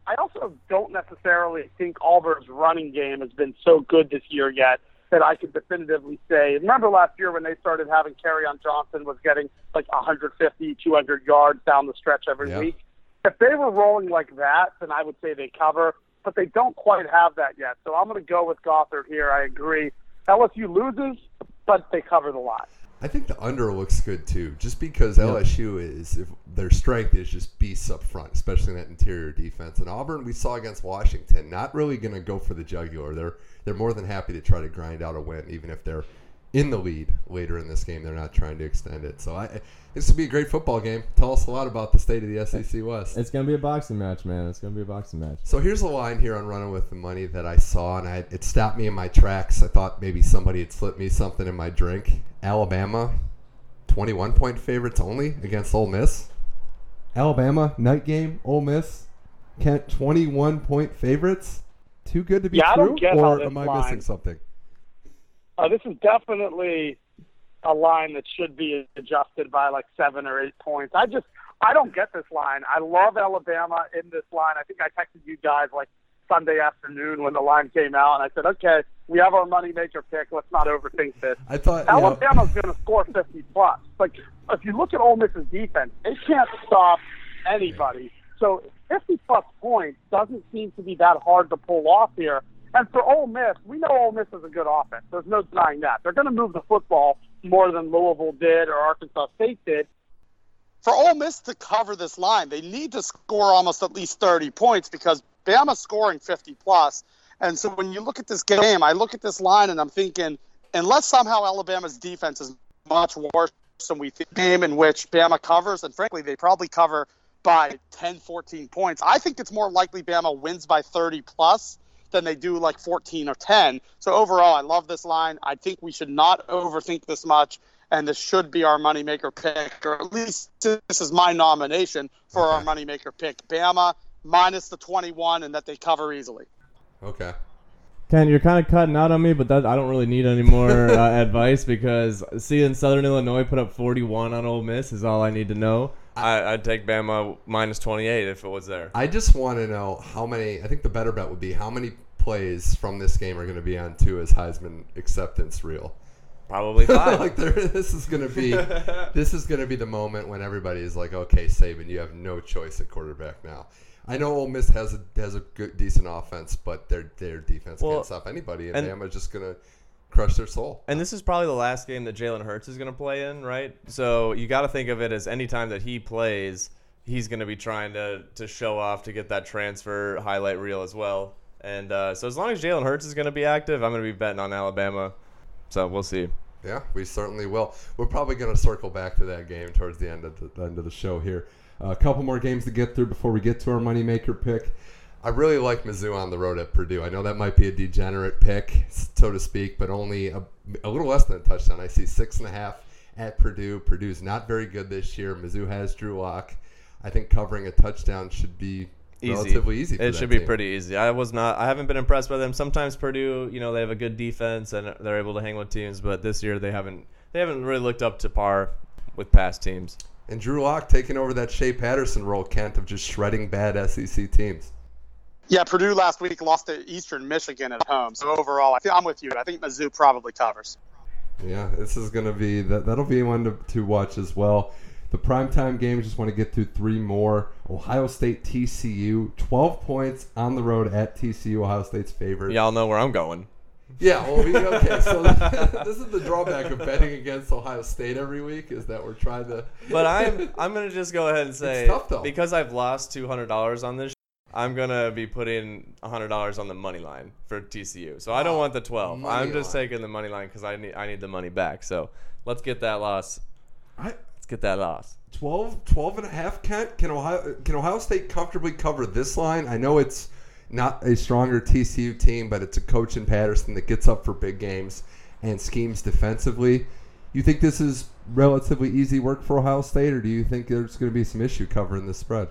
I also don't necessarily think Auburn's running game has been so good this year yet that I could definitively say. Remember last year when they started having Kerryon Johnson was getting like 150, 200 yards down the stretch every Yeah. week. If they were rolling like that, then I would say they cover, but they don't quite have that yet. So I'm going to go with Gothard here. I agree. LSU loses, but they cover the lot. I think the under looks good too, just because LSU is if their strength is just beasts up front, especially in that interior defense. And Auburn, we saw against Washington, not really going to go for the jugular. They're they're more than happy to try to grind out a win, even if they're in the lead later in this game. They're not trying to extend it. So I, this would be a great football game. Tell us a lot about the state of the SEC West. It's gonna be a boxing match, man. It's gonna be a boxing match. So here's a line here on Running with the Money that I saw, and I, it stopped me in my tracks. I thought maybe somebody had slipped me something in my drink. Alabama, 21 point favorites only against Ole Miss. Alabama, night game, Ole Miss. Kent, 21 point favorites. Too good to be Yeah, I true? don't get how or this am I line- missing something? Uh, this is definitely a line that should be adjusted by like seven or eight points. I just I don't get this line. I love Alabama in this line. I think I texted you guys like Sunday afternoon when the line came out, and I said, okay, we have our money maker pick. Let's not overthink this. I thought. you know- Alabama's going to score 50 plus. Like if you look at Ole Miss's defense, they can't stop anybody. So 50 plus points doesn't seem to be that hard to pull off here. And for Ole Miss, we know Ole Miss is a good offense. There's no denying that. They're going to move the football more than Louisville did or Arkansas State did. for Ole Miss to cover this line, they need to score almost at least 30 points because Bama's scoring 50 plus. And so when you look at this game, I look at this line and I'm thinking, unless somehow Alabama's defense is much worse than we think, game in which Bama covers, and frankly, they probably cover by 10, 14 points. I think it's more likely Bama wins by 30 plus than they do like 14 or 10. So overall, I love this line. I think we should not overthink this much, and this should be our moneymaker pick, or at least this is my nomination for our Okay. moneymaker pick. Bama minus the 21, and that they cover easily. Okay. Ken, you're kind of cutting out on me, but that I don't really need any more uh, advice because seeing Southern Illinois put up 41 on Ole Miss is all I need to know. I, I'd take Bama minus 28 if it was there. I just want to know how many. I think the better bet would be how many plays from this game are going to be on Tua's Heisman acceptance reel. Probably five. like there, this is going to be this is going to be the moment when everybody is like, okay, Saban, you have no choice at quarterback now. I know Ole Miss has a has a good decent offense, but their their defense Well, can't stop anybody, and, and- Bama's just going to crush their soul. And this is probably the last game that Jalen Hurts is going to play in, right? So you got to think of it as any time that he plays, he's going to be trying to, to show off to get that transfer highlight reel as well. And uh, so as long as Jalen Hurts is going to be active, I'm going to be betting on Alabama. So we'll see. Yeah, we certainly will. We're probably going to circle back to that game towards the end of the, the end of the show here. a couple more games to get through before we get to our moneymaker pick. I really like Mizzou on the road at Purdue. I know that might be a degenerate pick, so to speak, but only a, a little less than a touchdown. I see six and a half at Purdue. Purdue's not very good this year. Mizzou has Drew Lock. I think covering a touchdown should be Easy. relatively easy. For It should be team. pretty easy. I was not. I haven't been impressed by them. Sometimes Purdue, you know, they have a good defense and they're able to hang with teams, but this year they haven't. They haven't really looked up to par with past teams. And Drew Lock taking over that Shea Patterson role, Kent, of just shredding bad SEC teams. Yeah, Purdue last week lost to Eastern Michigan at home. So overall, I think I'm with you. I think Mizzou probably covers. Yeah, this is going to be that. That'll be one to, to watch as well. The primetime games. Just want to get through three more. Ohio State, TCU, twelve points on the road at TCU. Ohio State's favorite. Y'all know where I'm going. Yeah. Well, we, okay. So this is the drawback of betting against Ohio State every week is that we're trying to. But I'm I'm gonna just go ahead and say tough, though. because I've lost two hundred dollars on this. I'm gonna be putting hundred dollars on the money line for TCU. So I don't want the twelve. Money I'm just line. taking the money line because I need I need the money back. So let's get that loss. I, Let's get that loss. 12, 12 and a half, Kent? Can Ohio, can Ohio State comfortably cover this line? I know it's not a stronger TCU team, but it's a coach in Patterson that gets up for big games and schemes defensively. You think this is relatively easy work for Ohio State, or do you think there's going to be some issue covering this spread?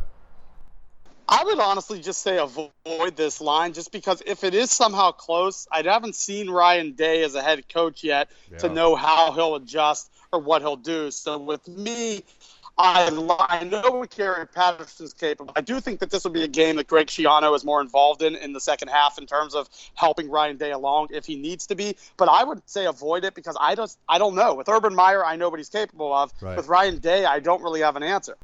I would honestly just say avoid this line just because if it is somehow close, I haven't seen Ryan Day as a head coach yet to know how he'll adjust or what he'll do. So with me, I, I know what Gary Patterson's capable. I do think that this will be a game that Greg Schiano is more involved in in the second half in terms of helping Ryan Day along if he needs to be. But I would say avoid it because I just I don't know. With Urban Meyer, I know what he's capable of. Right. With Ryan Day, I don't really have an answer.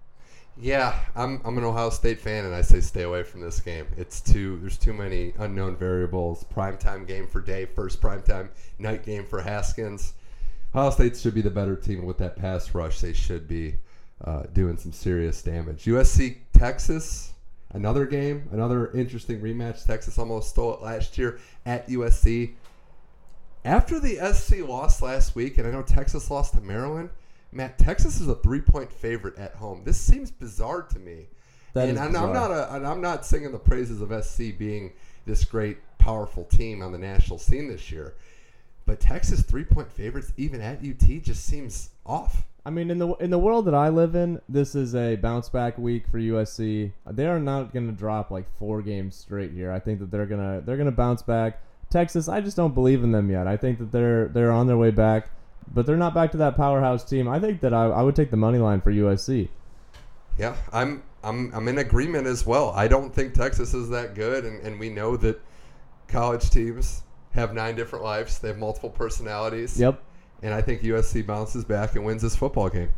Yeah, I'm I'm an Ohio State fan, and I say stay away from this game. It's too there's too many unknown variables. Primetime game for Day, first primetime night game for Haskins. Ohio State should be the better team with that pass rush. They should be uh, doing some serious damage. USC Texas, another game, another interesting rematch. Texas almost stole it last year at USC. After the SC lost last week, and I know Texas lost to Maryland, Matt, Texas is a three-point favorite at home. This seems bizarre to me. That and I'm, I'm not a, and I'm not singing the praises of SC being this great, powerful team on the national scene this year, but Texas three-point favorites even at UT just seems off. I mean, in the in the world that I live in, this is a bounce back week for USC. They are not going to drop like four games straight here. I think that they're gonna they're gonna bounce back. Texas, I just don't believe in them yet. I think that they're they're on their way back, but they're not back to that powerhouse team. I think that I, I would take the money line for USC. Yeah, I'm I'm I'm in agreement as well. I don't think Texas is that good, and, and we know that college teams have nine different lives. They have multiple personalities. Yep. And I think USC bounces back and wins this football game.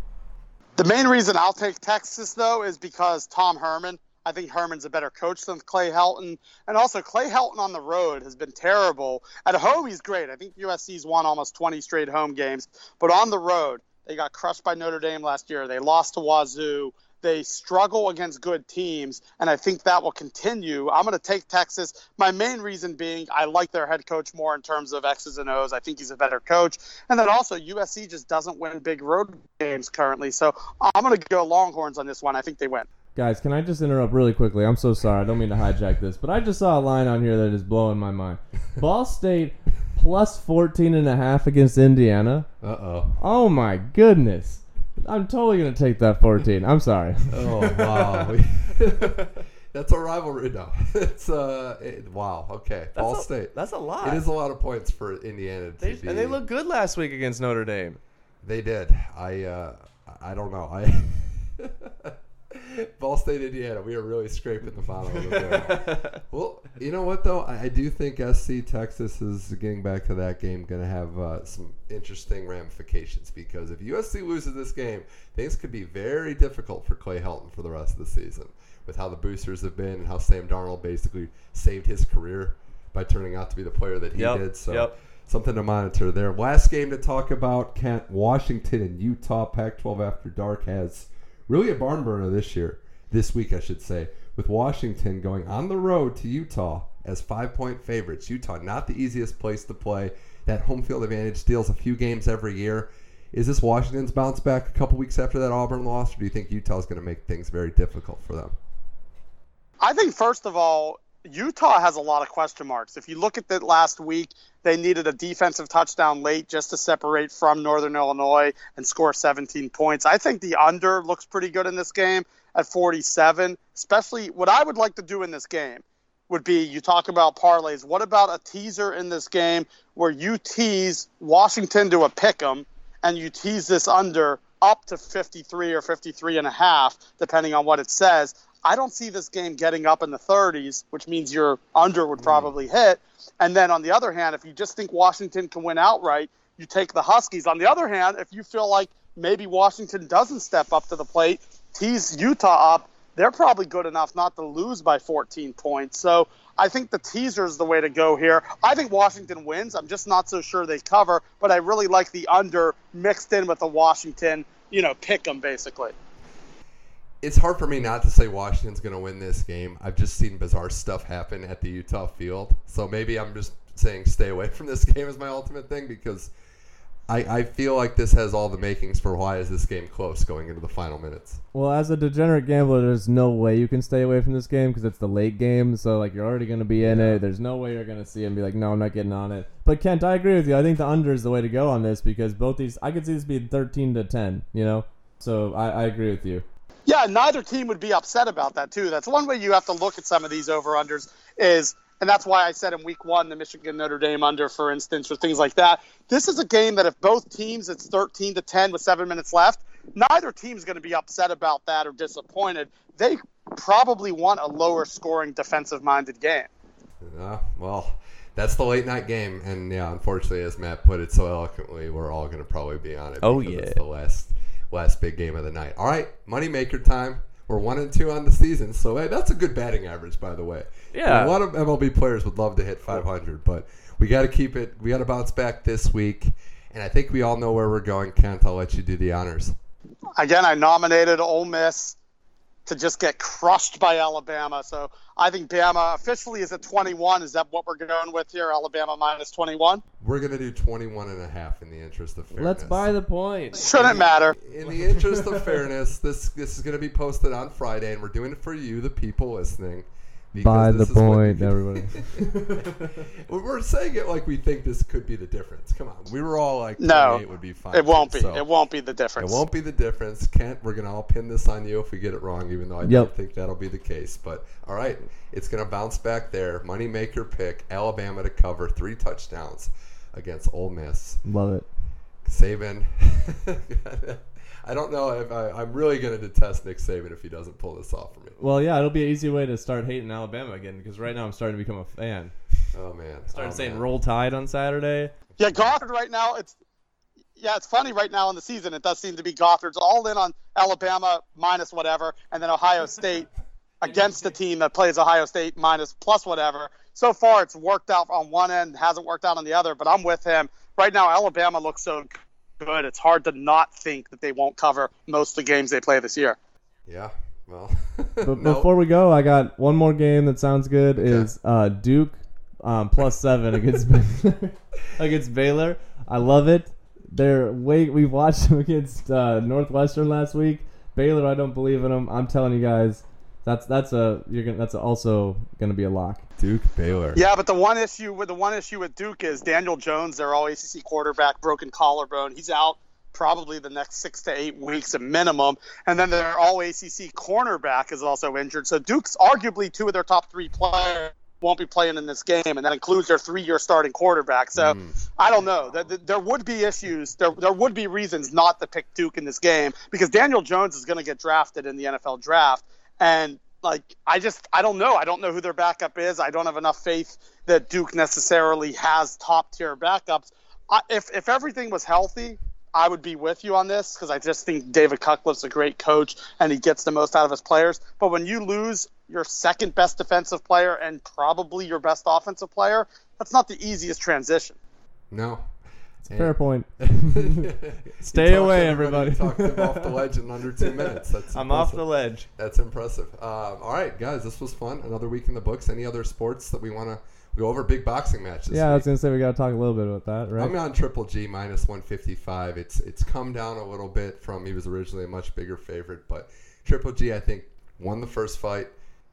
The main reason I'll take Texas, though, is because Tom Herman. I think Herman's a better coach than Clay Helton. And also, Clay Helton on the road has been terrible. At home, he's great. I think USC's won almost 20 straight home games. But on the road, they got crushed by Notre Dame last year. They lost to Wazoo. They struggle against good teams, and I think that will continue. I'm going to take Texas. My main reason being I like their head coach more in terms of X's and O's. I think he's a better coach. And then also, USC just doesn't win big road games currently. So I'm going to go Longhorns on this one. I think they win. Guys, can I just interrupt really quickly? I'm so sorry. I don't mean to hijack this, but I just saw a line on here that is blowing my mind. Ball State plus 14 and a half against Indiana. Uh oh. Oh my goodness. I'm totally going to take that 14. I'm sorry. Oh wow. That's a rivalry. No, it's uh. It, wow. Okay. Ball a- State. That's a lot. It is a lot of points for Indiana to They, be. and they looked good last week against Notre Dame. They did. I uh, I don't know. I Ball State, Indiana. We are really scraping the bottom of the barrel. well, you know what though? I, I do think SC Texas is getting back to that game. Going to have uh, some interesting ramifications because if USC loses this game, things could be very difficult for Clay Helton for the rest of the season. With how the boosters have been and how Sam Darnold basically saved his career by turning out to be the player that he Yep, did. So yep. something to monitor there. Last game to talk about: Kent, Washington, and Utah. Pac-12 After Dark has really a barn burner this year, this week I should say, with Washington going on the road to Utah as five-point favorites. Utah, not the easiest place to play. That home field advantage steals a few games every year. Is this Washington's bounce back a couple weeks after that Auburn loss, or do you think Utah's going to make things very difficult for them? I think first of all, Utah has a lot of question marks. If you look at that last week, they needed a defensive touchdown late just to separate from Northern Illinois and score 17 points. I think the under looks pretty good in this game at 47. Especially what I would like to do in this game would be you talk about parlays. What about a teaser in this game where you tease Washington to a pick 'em and you tease this under up to 53 or 53 and a half, depending on what it says. I don't see this game getting up in the 30s, which means your under would hmm. probably hit. And then on the other hand, if you just think Washington can win outright, you take the Huskies. On the other hand, if you feel like maybe Washington doesn't step up to the plate, tease Utah up, they're probably good enough not to lose by 14 points. So I think the teaser is the way to go here. I think Washington wins. I'm just not so sure they cover, but I really like the under mixed in with the Washington, you know, pick them basically. It's hard for me not to say Washington's going to win this game. I've just seen bizarre stuff happen at the Utah field. So maybe I'm just saying stay away from this game is my ultimate thing because I, I feel like this has all the makings for why is this game close going into the final minutes. Well, as a degenerate gambler, there's no way you can stay away from this game because it's the late game. So like you're already going to be in it. There's no way you're going to see it and be like, no, I'm not getting on it. But Kent, I agree with you. I think the under is the way to go on this because both these, I could see this being 13 to 10. You know, so I, I agree with you. Yeah, neither team would be upset about that too. That's one way you have to look at some of these over unders is and that's why I said in week one the Michigan Notre Dame under, for instance, or things like that. This is a game that if both teams it's 13 to 10 with seven minutes left, neither team's going to be upset about that or disappointed. They probably want a lower scoring defensive minded game. Uh, well, that's the late night game, and yeah, unfortunately, as Matt put it so eloquently, we're all going to probably be on it. Oh, because yeah. it's the last last big game of the night. All right, moneymaker time. We're one and two on the season, so hey, that's a good batting average, by the way. Yeah. a lot of MLB players would love to hit 500, but we got to keep it. We got to bounce back this week, and I think we all know where we're going. Kent, I'll let you do the honors. Again, I nominated Ole Miss to just get crushed by Alabama. So I think Bama officially is at 21. Is that what we're going with here? Alabama minus 21? We're going to do 21 and a half in the interest of fairness. Let's buy the point. Shouldn't matter. in the interest of fairness, this this is going to be posted on Friday, and we're doing it for you, the people listening. Because Buy the this is what- point, everybody. we're saying it like we think this could be the difference. Come on, we were all like, No, it would be fine. It won't be. So It won't be the difference. It won't be the difference. Kent, we're gonna all pin this on you if we get it wrong, even though I Yep. don't think that'll be the case. But all right, it's gonna bounce back there. Moneymaker pick: Alabama to cover three touchdowns against Ole Miss. Love it. Saban. I don't know if I, I'm really going to detest Nick Saban if he doesn't pull this off for me. Well, yeah, it'll be an easy way to start hating Alabama again because right now I'm starting to become a fan. Oh man, Started oh, saying man. roll tide on Saturday. Yeah, Gothard right now. It's yeah, it's funny right now in the season. It does seem to be Gothard's all in on Alabama minus whatever, and then Ohio State against the team that plays Ohio State minus plus whatever. So far, it's worked out on one end, hasn't worked out on the other. But I'm with him right now. Alabama looks so good. It's hard to not think that they won't cover most of the games they play this year. Yeah. Well, But no. before we go, I got one more game that sounds good. Is uh, Duke um, plus seven against Baylor. against Baylor? I love it. They're way. We watched them against uh, Northwestern last week. Baylor, I don't believe in them. I'm telling you guys, that's that's a you're gonna that's also gonna be a lock. Duke Baylor. Yeah, but the one issue with the one issue with Duke is Daniel Jones, their all ACC quarterback, broken collarbone. He's out probably the next six to eight weeks at minimum, and then their all ACC cornerback is also injured. So Duke's arguably two of their top three players won't be playing in this game, and that includes their three-year starting quarterback. So hmm. I don't know. There- there- There would be issues. There, there would be reasons not to pick Duke in this game because Daniel Jones is going to get drafted in the NFL draft, and like I just I don't know. I don't know who their backup is. I don't have enough faith that Duke necessarily has top tier backups. I, if if everything was healthy, I would be with you on this because I just think David Cutcliffe's a great coach and he gets the most out of his players. But when you lose your second best defensive player and probably your best offensive player, that's not the easiest transition. No. Fair point. Stay away, everybody-. Talked them off the ledge in under two minutes. That's I'm off the ledge. That's impressive. Um, all right, guys, this was fun. Another week in the books. Any other sports that we want to go over? Big boxing matches. Yeah, I was gonna say we gotta talk a little bit about that, right? I'm on Triple G minus 155. It's it's come down a little bit from he was originally a much bigger favorite, but Triple G I think won the first fight,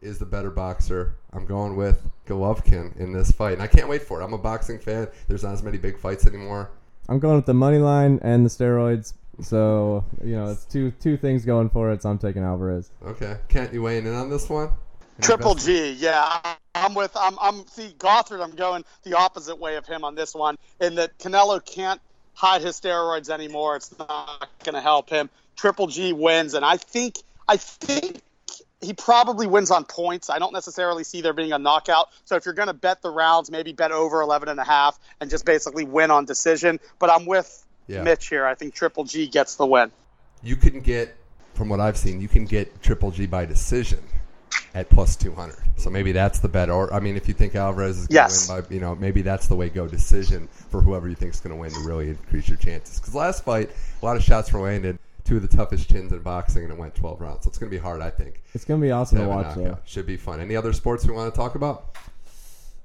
is the better boxer. I'm going with Golovkin in this fight, and I can't wait for it. I'm a boxing fan. There's not as many big fights anymore. I'm going with the money line and the steroids. So you know, it's two two things going for it. So I'm taking Alvarez. Okay, Kent, you weighing in on this one? Any Triple G, yeah. I'm with I'm I'm see Gothard, I'm going the opposite way of him on this one, in that Canelo can't hide his steroids anymore. It's not gonna help him. Triple G wins, and I think I think he probably wins on points. I don't necessarily see there being a knockout. So if you're going to bet the rounds, maybe bet over 11 and a half and just basically win on decision. But I'm with Yeah. Mitch here. I think Triple G gets the win. You can get, from what I've seen, you can get Triple G by decision at plus 200. So maybe that's the bet. Or, I mean, if you think Alvarez is going to Yes. win by, you know, maybe that's the way go decision for whoever you think is going to win to really increase your chances. Because last fight, a lot of shots were landed, two of the toughest chins in boxing, and it went 12 rounds. So it's going to be hard, I think. It's gonna be awesome to a watch though. Should be fun. Any other sports we want to talk about?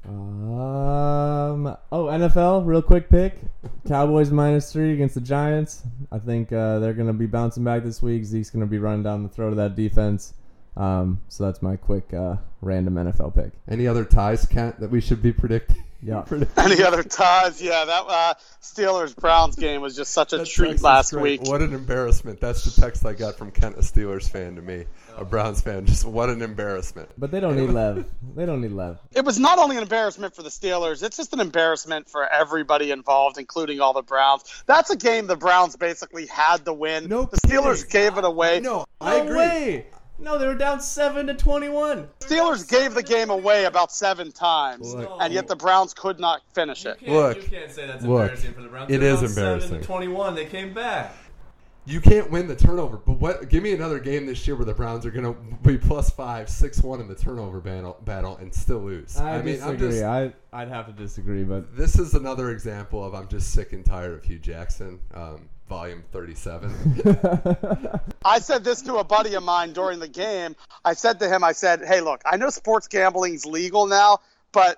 Um. Oh, NFL. Real quick pick. Cowboys minus three against the Giants. I think uh, they're gonna be bouncing back this week. Zeke's gonna be running down the throat of that defense. Um. So that's my quick uh, random NFL pick. Any other ties, Kent, that we should be predicting? Yeah. Any other ties? Yeah, that uh, Steelers Browns game was just such a That treat text last great. week. What an embarrassment. That's the text I got from Kent, a Steelers fan, to me. A Browns fan. Just what an embarrassment. But they don't need love. They don't need love. It was not only an embarrassment for the Steelers, it's just an embarrassment for everybody involved, including all the Browns. That's a game the Browns basically had to win. No the Steelers kidding. gave it away. No, I No agree. way. No, they were down seven to twenty-one. Steelers gave the game away about seven times, Look. and yet the Browns could not finish it. Look. you can't say that's Look. embarrassing for the Browns. It They were is down seven to embarrassing. Twenty-one. They came back. You can't win the turnover, but what? Give me another game this year where the Browns are going to be plus five, six one in the turnover battle, battle and still lose. I, mean, disagree. I'm just. I I'd have to disagree, but This is another example of I'm just sick and tired of Hue Jackson, um, volume 37. I said this to a buddy of mine during the game. I said to him, I said, hey, look, I know sports gambling's legal now, but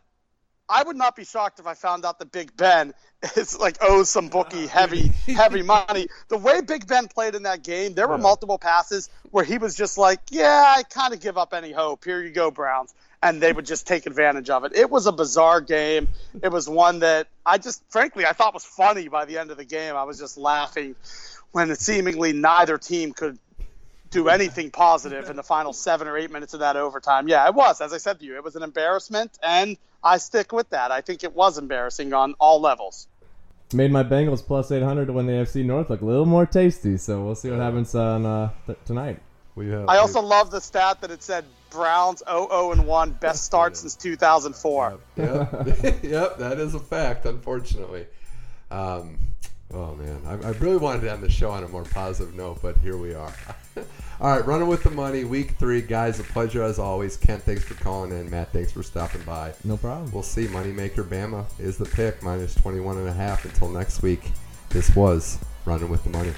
I would not be shocked if I found out that Big Ben is like owes some bookie heavy, heavy money. The way Big Ben played in that game, there were multiple passes where he was just like, yeah, I kind of give up any hope. Here you go, Browns. And they would just take advantage of it. It was a bizarre game. It was one that I just, frankly, I thought was funny by the end of the game. I was just laughing when seemingly neither team could do anything positive in the final seven or eight minutes of that overtime. Yeah, it was. As I said to you, it was an embarrassment, and I stick with that. I think it was embarrassing on all levels. made my Bengals plus eight hundred to win the AFC North look a little more tasty. So we'll see what happens on uh, th- tonight. we have, I also love the stat that it said Browns 0 and 1, best start since 2004. Yep, yep, that is a fact, unfortunately. Um, oh man, I, I really wanted to end the show on a more positive note, but here we are. All right, running with the money, week three, guys. A pleasure as always. Kent, thanks for calling in. Matt, thanks for stopping by. No problem. We'll see. Moneymaker Bama is the pick, minus 21 and a half until next week. This was running with the money.